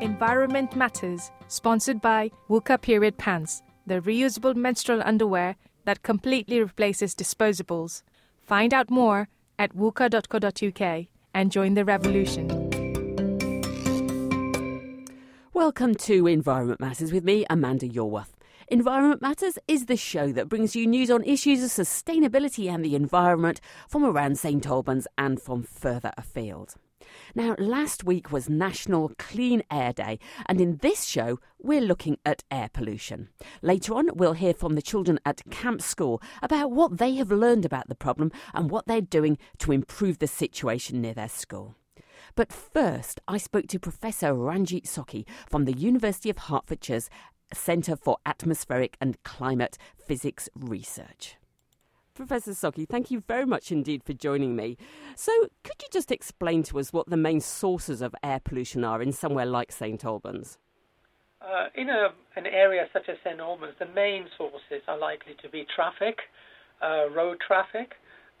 Environment Matters, sponsored by Wuka Period Pants, the reusable menstrual underwear that completely replaces disposables. Find out more at wuka.co.uk and join the revolution. Welcome to Environment Matters with me, Amanda Yorworth. Environment Matters is the show that brings you news on issues of sustainability and the environment from around St Albans and from further afield. Now, last week was National Clean Air Day, and in this show, we're looking at air pollution. Later on, we'll hear from the children at Camp School about what they have learned about the problem and what they're doing to improve the situation near their school. But first, I spoke to Professor Ranjeet Sokhi from the University of Hertfordshire's Centre for Atmospheric and Climate Physics Research. Professor Sokhi, thank you very much indeed for joining me. So, could you just explain to us what the main sources of air pollution are in somewhere like St Albans? Uh, in a, an area such as St Albans, the main sources are likely to be traffic, uh, road traffic,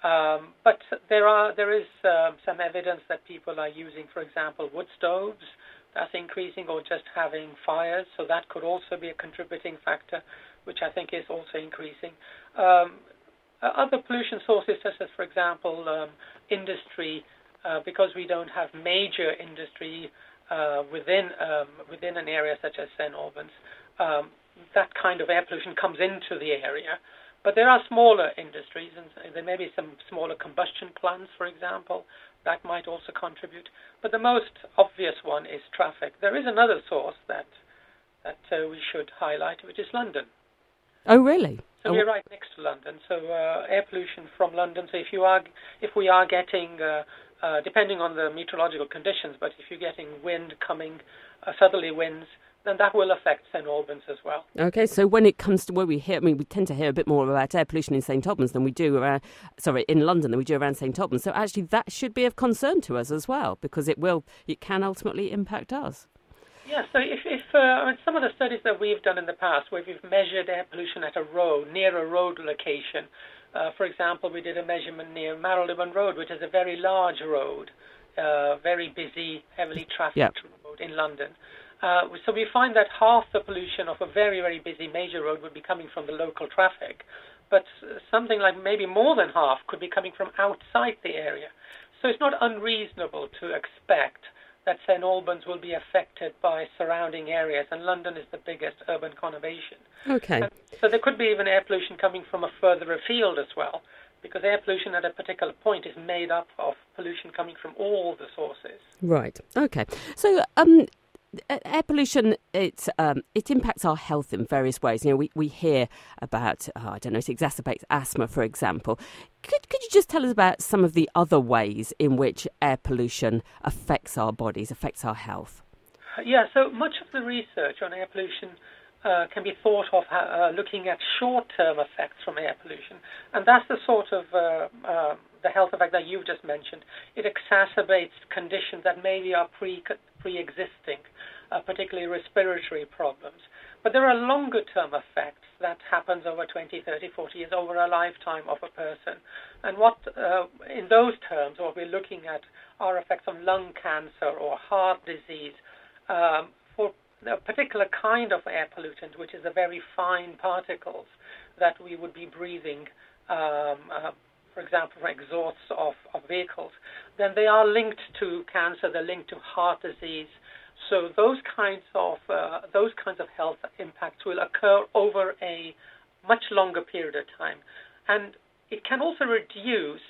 um, but there are there is uh, some evidence that people are using, for example, wood stoves, that's increasing or just having fires. So that could also be a contributing factor, which I think is also increasing. Um, other pollution sources, such as, for example, um, industry, uh, because we don't have major industry uh, within um, within an area such as St Albans, um, that kind of air pollution comes into the area. But there are smaller industries, and there may be some smaller combustion plants, for example, that might also contribute. But the most obvious one is traffic. There is another source that that uh, we should highlight, which is London. Oh, really? So we're right next to London. So uh, air pollution from London. So if you are, if we are getting, uh, uh depending on the meteorological conditions, but if you're getting wind coming, uh, southerly winds, then that will affect St Albans as well. Okay, so when it comes to where we hear, I mean, we tend to hear a bit more about air pollution in St Albans than we do around, sorry, in London than we do around St Albans. So actually, that should be of concern to us as well because it will, it can ultimately impact us. Yeah, so if, if uh, some of the studies that we've done in the past, where we've measured air pollution at a road, near a road location, uh, for example, we did a measurement near Marylebone Road, which is a very large road, uh, very busy, heavily trafficked yep. road in London. Uh, so we find that half the pollution of a very, very busy major road would be coming from the local traffic, but something like maybe more than half could be coming from outside the area. So it's not unreasonable to expect that St Albans will be affected by surrounding areas, and London is the biggest urban conurbation. Okay. And so there could be even air pollution coming from a further afield as well, because air pollution at a particular point is made up of pollution coming from all the sources. Right. Okay. So, um, air pollution it um, it impacts our health in various ways. You know, we, we hear about oh, I don't know it exacerbates asthma, for example. Could could you just tell us about some of the other ways in which air pollution affects our bodies, affects our health? Yeah. So much of the research on air pollution. Uh, can be thought of uh, looking at short-term effects from air pollution, and that's the sort of uh, uh the health effect that you've just mentioned. It exacerbates conditions that maybe are pre pre-existing, uh, particularly respiratory problems. But there are longer term effects that happens over 20, 30, 40 years, over a lifetime of a person. And what, uh, in those terms, what we're looking at are effects of lung cancer or heart disease um, for a particular kind of air pollutant, which is the very fine particles that we would be breathing um, uh, for example, from exhausts of, of vehicles, then they are linked to cancer, they're linked to heart disease. So those kinds of uh, those kinds of health impacts will occur over a much longer period of time, and it can also reduce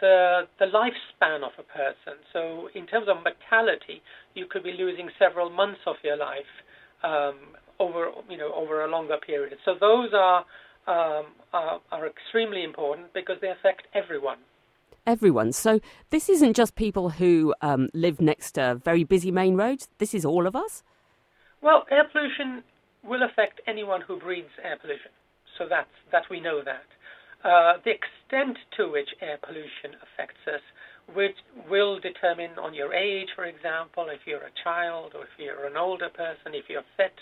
the the lifespan of a person. So in terms of mortality, you could be losing several months of your life um, over you know over a longer period. So those are um, are, are extremely important because they affect everyone everyone. So this isn't just people who um, live next to very busy main roads. This is all of us. Well, air pollution will affect anyone who breathes air pollution. So that's that we know that. Uh, the extent to which air pollution affects us which will determine on your age, for example, if you're a child or if you're an older person, if you're fit,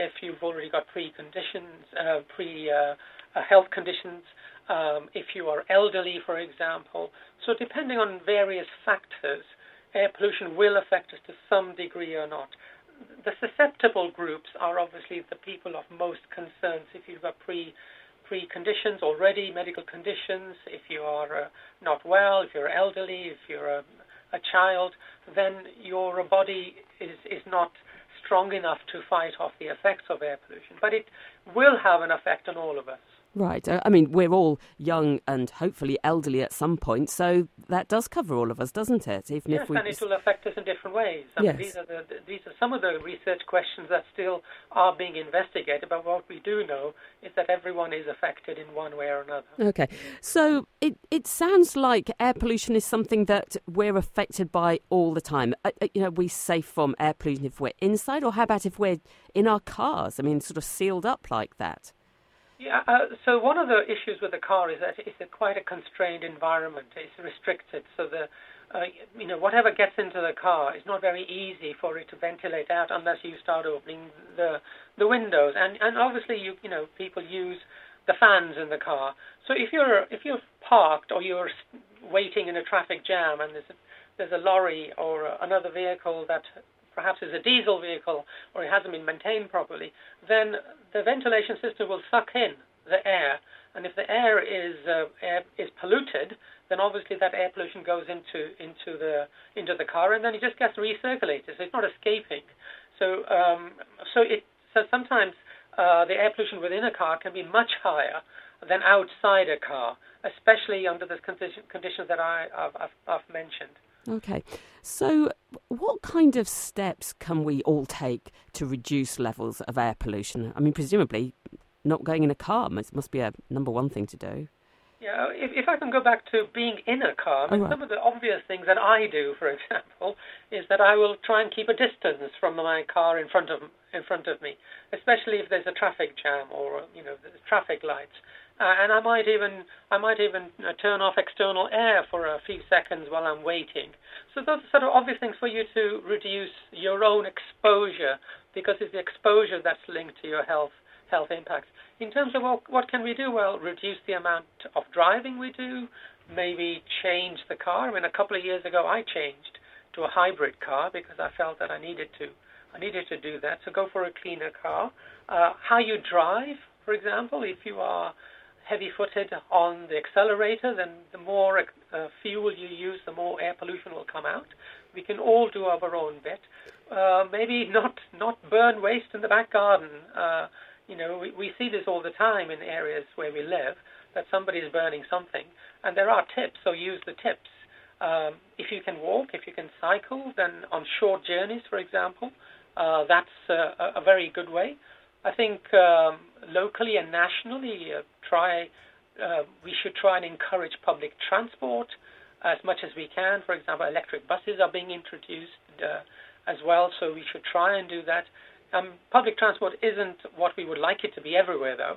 if you've already got preconditions, uh, pre uh, uh, health conditions, um, if you are elderly, for example. So depending on various factors, air pollution will affect us to some degree or not. the susceptible groups are obviously the people of most concerns. If you've got pre preconditions already, medical conditions, if you are uh, not well, if you're elderly, if you're a, a child, then your body is, is not strong enough to fight off the effects of air pollution. But it will have an effect on all of us. Right. Uh, I mean, we're all young and hopefully elderly at some point, so that does cover all of us, doesn't it? Even yes, if we... and it will affect us in different ways. I yes. Mean, these, are the, these are some of the research questions that still are being investigated, but what we do know is that everyone is affected in one way or another. Okay. So it, it sounds like air pollution is something that we're affected by all the time. Uh, uh you know, we safe from air pollution if we're inside, or how about if we're in our cars? I mean, sort of sealed up like that. Yeah, uh, so one of the issues with the car is that it's a quite a constrained environment. It's restricted, so the uh, you know whatever gets into the car is not very easy for it to ventilate out unless you start opening the the windows. And and obviously you you know people use the fans in the car. So if you're if you're parked or you're waiting in a traffic jam and there's a, there's a lorry or another vehicle that perhaps is a diesel vehicle or it hasn't been maintained properly, then the ventilation system will suck in the air. And if the air is uh, air is polluted, then obviously that air pollution goes into into the into the car, and then it just gets recirculated. So it's not escaping. So um, so it so sometimes uh, the air pollution within a car can be much higher than outside a car, especially under the condition, conditions that I, have I've mentioned. Okay. So, what kind of steps can we all take to reduce levels of air pollution? I mean, presumably, not going in a car must, must be a number one thing to do. Yeah, oh, if, if I can go back to being in a car, oh, right. some of the obvious things that I do, for example, is that I will try and keep a distance from my car in front of in front of me, especially if there's a traffic jam or you know traffic lights. Uh, and I might even I might even uh, turn off external air for a few seconds while I'm waiting. So those are sort of obvious things for you to reduce your own exposure because it's the exposure that's linked to your health health impacts. In terms of what, what can we do? Well, reduce the amount of driving we do, maybe change the car. I mean, a couple of years ago, I changed to a hybrid car because I felt that I needed to. I needed to do that. So go for a cleaner car. Uh, how you drive, for example, if you are heavy-footed on the accelerator, then the more uh, fuel you use, the more air pollution will come out. We can all do our own bit. Uh, maybe not not burn waste in the back garden. Uh, you know, we, we see this all the time in areas where we live that somebody is burning something, and there are tips. So use the tips. Um, if you can walk, if you can cycle, then on short journeys, for example, uh, that's a, a very good way. I think um, locally and nationally, uh, try uh, we should try and encourage public transport as much as we can. For example, electric buses are being introduced uh, as well, so we should try and do that. Um, public transport isn't what we would like it to be everywhere, though,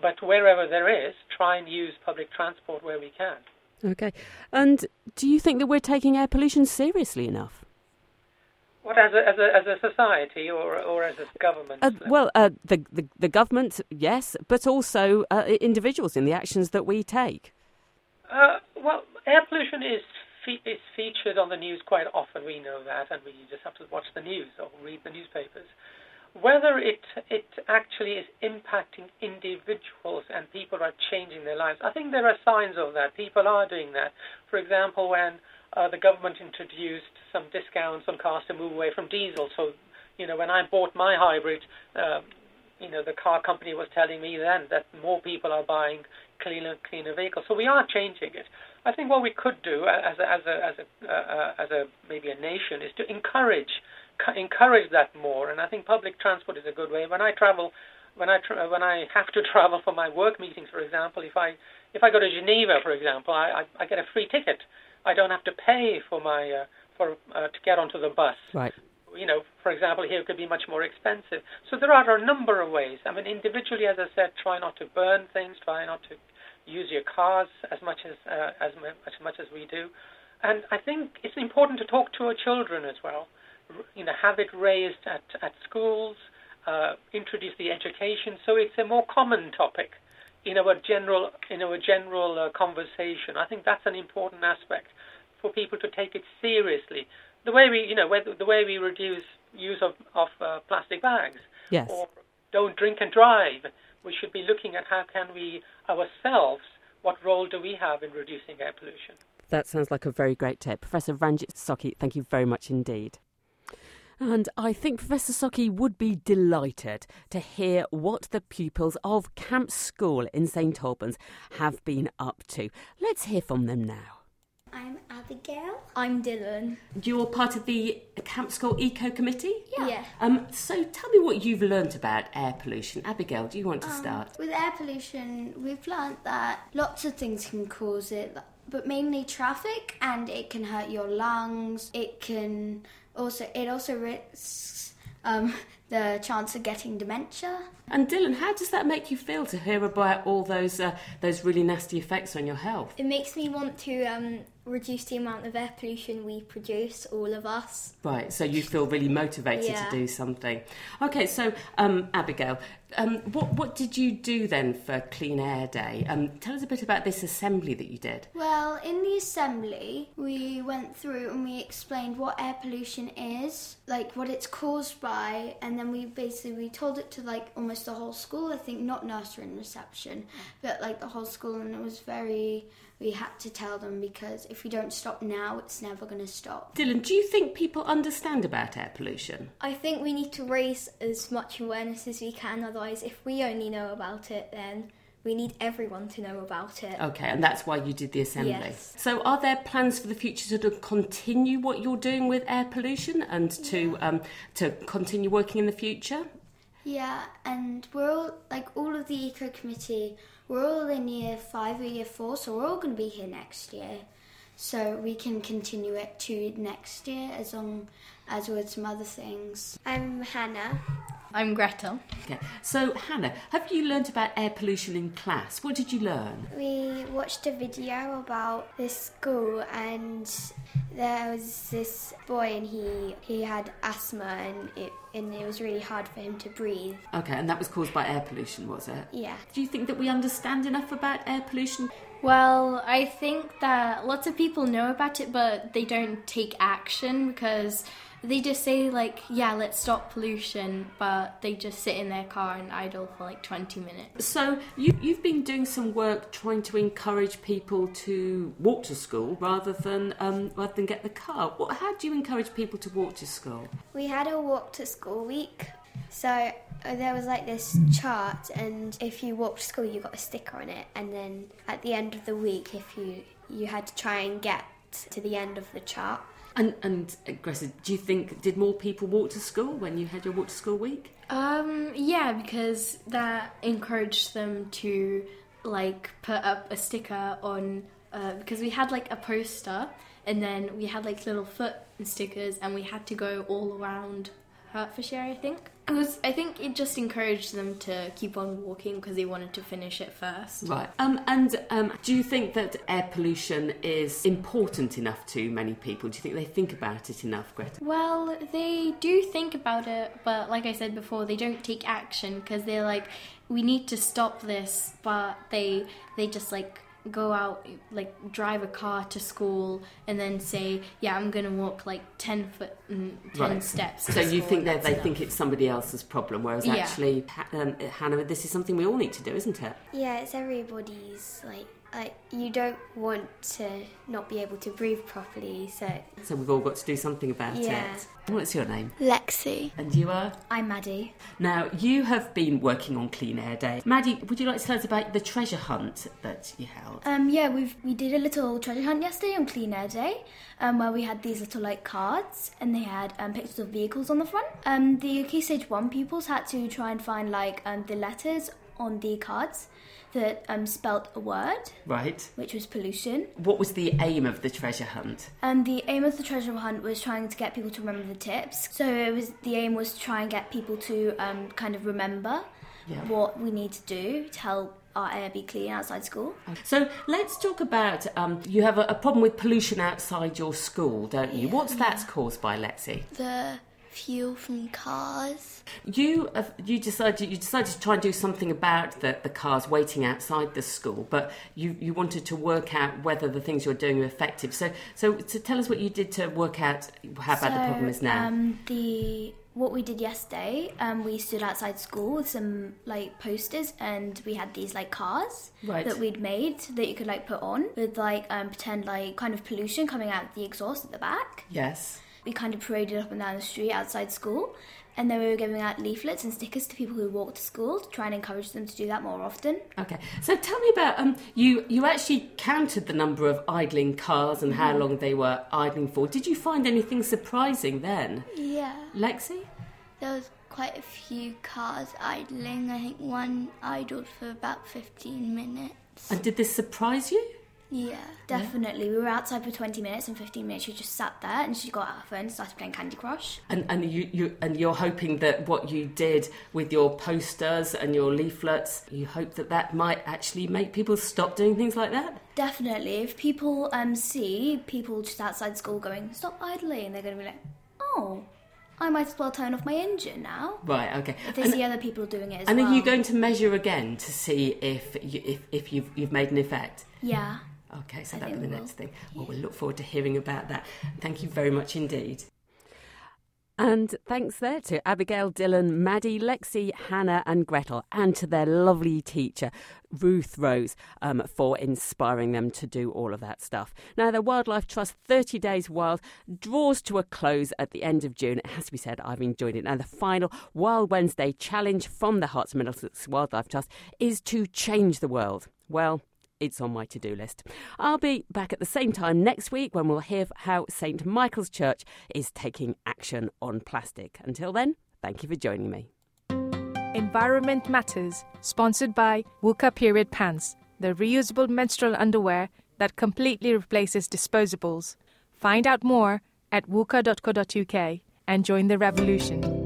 but wherever there is, try and use public transport where we can. Okay. And do you think that we're taking air pollution seriously enough? What as a, as a, as a society or, or as a government? Uh, well, uh, the, the, the government, yes, but also uh, individuals in the actions that we take. Uh, well, air pollution is fe- is featured on the news quite often. We know that, and we just have to watch the news or read the newspapers. Whether it it actually is impacting individuals and people are changing their lives, I think there are signs of that. People are doing that. For example, when uh, the government introduced some discounts on cars to move away from diesel. So, you know, when I bought my hybrid, uh, you know, the car company was telling me then that more people are buying cleaner, cleaner vehicles. So we are changing it. I think what we could do as a, as a, as a, uh, as a maybe a nation is to encourage encourage that more. And I think public transport is a good way. When I travel, when I tra- when I have to travel for my work meetings, for example, if I if I go to Geneva, for example, I, I, I get a free ticket I don't have to pay for my uh, for uh, to get onto the bus. Right. You know, for example, here it could be much more expensive. So there are a number of ways. I mean, individually, as I said, try not to burn things, try not to use your cars as much as uh, as as much as we do. And I think it's important to talk to our children as well. You know, have it raised at at schools, uh, introduce the education so it's a more common topic in our general in our general uh, conversation. I think that's an important aspect for people to take it seriously. The way we, you know, the way we reduce use of, of uh, plastic bags. Yes. Or don't drink and drive. We should be looking at how can we ourselves, what role do we have in reducing air pollution? That sounds like a very great tip. Professor Ranjeet Sokhi, thank you very much indeed. And I think Professor Sokhi would be delighted to hear what the pupils of Camp School in St Albans have been up to. Let's hear from them now. I'm Abigail. I'm Dylan. You're part of the Camp School Eco Committee? Yeah. Yeah. Um, so tell me what you've learnt about air pollution. Abigail, do you want to Um, start? With air pollution, we've learnt that lots of things can cause it, but mainly traffic, and it can hurt your lungs. It can also it also risks um, the chance of getting dementia. And Dylan, how does that make you feel to hear about all those uh, those really nasty effects on your health? It makes me want to um, reduce the amount of air pollution we produce, all of us. Right, so you feel really motivated Yeah. to do something. Okay, so um, Abigail, um, what what did you do then for Clean Air Day? Um, tell us a bit about this assembly that you did. Well, in the assembly, we went through and we explained what air pollution is, like what it's caused by, and then we basically we told it to like almost the whole school. I think not nursery and reception, but like the whole school, and it was very. We had to tell them because if we don't stop now, it's never going to stop. Dylan, do you think people understand about air pollution? I think we need to raise as much awareness as we can, otherwise, if we only know about it, then we need everyone to know about it. Okay, and that's why you did the assembly. Yes. So, are there plans for the future to continue what you're doing with air pollution and to um, to continue working in the future? Yeah, and we're all like all of the eco committee. We're all in year five or year four, so we're all going to be here next year. So we can continue it to next year as long as with some other things. I'm Hannah. I'm Gretel. Okay. So, Hannah, have you learnt about air pollution in class? What did you learn? We watched a video about this school, and there was this boy, and he he had asthma, and it and it was really hard for him to breathe. Okay, and that was caused by air pollution, was it? Yeah. Do you think that we understand enough about air pollution? Well, I think that lots of people know about it, but they don't take action because they just say, like, yeah, let's stop pollution, but they just sit in their car and idle for like 20 minutes. So, you, you've been doing some work trying to encourage people to walk to school rather than um, rather than get the car. What, how do you encourage people to walk to school? We had a walk to school week. So uh, there was like this chart, and if you walked to school, you got a sticker on it. And then at the end of the week, if you you had to try and get to the end of the chart. And and uh, Greta, do you think did more people walk to school when you had your walk to school week? Um, yeah, because that encouraged them to like put up a sticker on uh, because we had like a poster and then we had like little foot stickers and we had to go all around Hertfordshire, I think. It was. I think it just encouraged them to keep on walking because they wanted to finish it first. Right. Um, and um, do you think that air pollution is important enough to many people? Do you think they think about it enough, Greta? Well, they do think about it, but like I said before, they don't take action because they're like, we need to stop this, but they they just like go out like drive a car to school and then say yeah i'm gonna walk like 10 foot and 10 Right. steps to So you think that they enough. think it's somebody else's problem, whereas Yeah. actually, um, Hannah, this is something we all need to do, isn't it? Yeah, it's everybody's like like you don't want to not be able to breathe properly. So So we've all got to do something about Yeah. it. What's your name? Lexi. And you are? i'm maddie Now, you have been working on Clean Air Day. Maddie, would you like to tell us about the treasure hunt that you held? Um, yeah, we've we did a little treasure hunt yesterday on Clean Air Day, um, where we had these little like cards, and they had um, pictures of vehicles on the front. Um, the Key Stage One pupils had to try and find like um, the letters on the cards that um, spelt a word, Right. which was pollution. What was the aim of the treasure hunt? And the aim of the treasure hunt was trying to get people to remember the tips. So it was the aim was to try and get people to um, kind of remember Yeah. what we need to do to help our air be clean outside school. So let's talk about um, you have a, a problem with pollution outside your school, don't you? What's that caused by, Lexi? The Fuel from cars. You have, you decided you decided to try and do something about the, the cars waiting outside the school, but you, you wanted to work out whether the things you're doing are effective. So so to tell us what you did to work out how bad the problem is now. Um, the what we did yesterday, um, we stood outside school with some like posters, and we had these like cars Right. that we'd made that you could like put on with like um, pretend like kind of pollution coming out the exhaust at the back. yes. We kind of paraded up and down the street outside school, and then we were giving out leaflets and stickers to people who walk to school to try and encourage them to do that more often. Okay, so tell me about um, you. You actually counted the number of idling cars and how long they were idling for. Did you find anything surprising then, Yeah. Lexi? There was quite a few cars idling. I think one idled for about 15 minutes. And did this surprise you? Yeah. Definitely, we were outside for 20 minutes, and 15 minutes she just sat there and she got out her phone and started playing Candy Crush. And and you, you and you're hoping that what you did with your posters and your leaflets, you hope that that might actually make people stop doing things like that. Definitely, if people um, see people just outside school going, stop idling, they're going to be like, oh, I might as well turn off my engine now. Right. Okay. If they And- see other people doing it as And well. are you going to measure again to see if you, if, if you've you've made an effect? Yeah. Okay, so that'll be the we next will. thing. Well, we'll look forward to hearing about that. Thank you very much indeed. And thanks there to Abigail, Dylan, Maddie, Lexi, Hannah, and Gretel, and to their lovely teacher, Ruth Rose, um, for inspiring them to do all of that stuff. Now, the Wildlife Trust 30 Days Wild draws to a close at the end of June. It has to be said, I've enjoyed it. Now, the final Wild Wednesday challenge from the Herts of Middlesex Wildlife Trust is to change the world. Well, it's on my to do list. I'll be back at the same time next week when we'll hear how St Michael's Church is taking action on plastic. Until then, thank you for joining me. Environment Matters, sponsored by Wuka Period Pants, the reusable menstrual underwear that completely replaces disposables. Find out more at wuka.co.uk and join the revolution.